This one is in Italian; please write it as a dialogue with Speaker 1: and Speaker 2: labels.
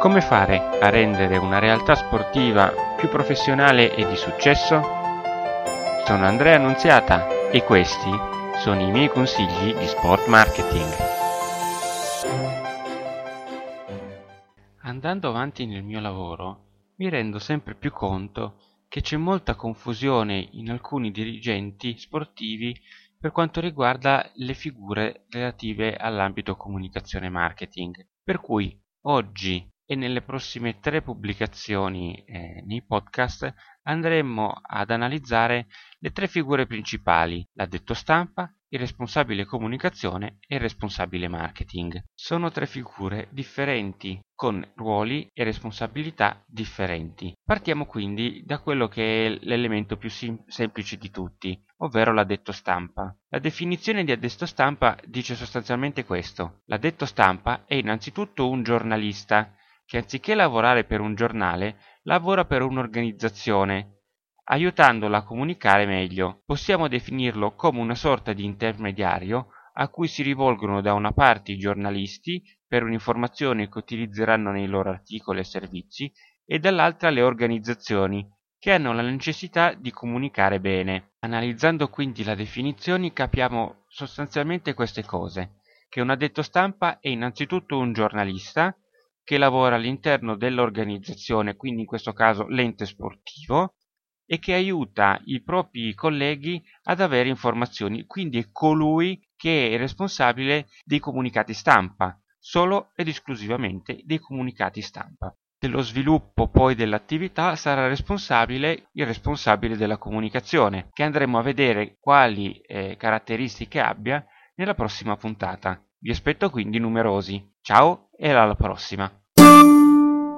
Speaker 1: Come fare a rendere una realtà sportiva più professionale e di successo? Sono Andrea Annunziata e questi sono i miei consigli di sport marketing. Andando avanti nel mio lavoro mi rendo sempre più conto che c'è molta confusione in alcuni dirigenti sportivi per quanto riguarda le figure relative all'ambito comunicazione marketing. Per cui oggi e nelle prossime tre pubblicazioni eh, nei podcast andremo ad analizzare le tre figure principali, l'addetto stampa, il responsabile comunicazione e il responsabile marketing. Sono tre figure differenti con ruoli e responsabilità differenti. Partiamo quindi da quello che è l'elemento più sim- semplice di tutti, ovvero l'addetto stampa. La definizione di addetto stampa dice sostanzialmente questo. L'addetto stampa è innanzitutto un giornalista che anziché lavorare per un giornale, lavora per un'organizzazione, aiutandola a comunicare meglio. Possiamo definirlo come una sorta di intermediario a cui si rivolgono da una parte i giornalisti per un'informazione che utilizzeranno nei loro articoli e servizi e dall'altra le organizzazioni che hanno la necessità di comunicare bene. Analizzando quindi la definizione capiamo sostanzialmente queste cose, che un addetto stampa è innanzitutto un giornalista che lavora all'interno dell'organizzazione, quindi in questo caso l'ente sportivo, e che aiuta i propri colleghi ad avere informazioni, quindi è colui che è responsabile dei comunicati stampa, solo ed esclusivamente dei comunicati stampa. Dello sviluppo poi dell'attività sarà responsabile il responsabile della comunicazione, che andremo a vedere quali eh, caratteristiche abbia nella prossima puntata. Vi aspetto quindi numerosi. Ciao e alla prossima!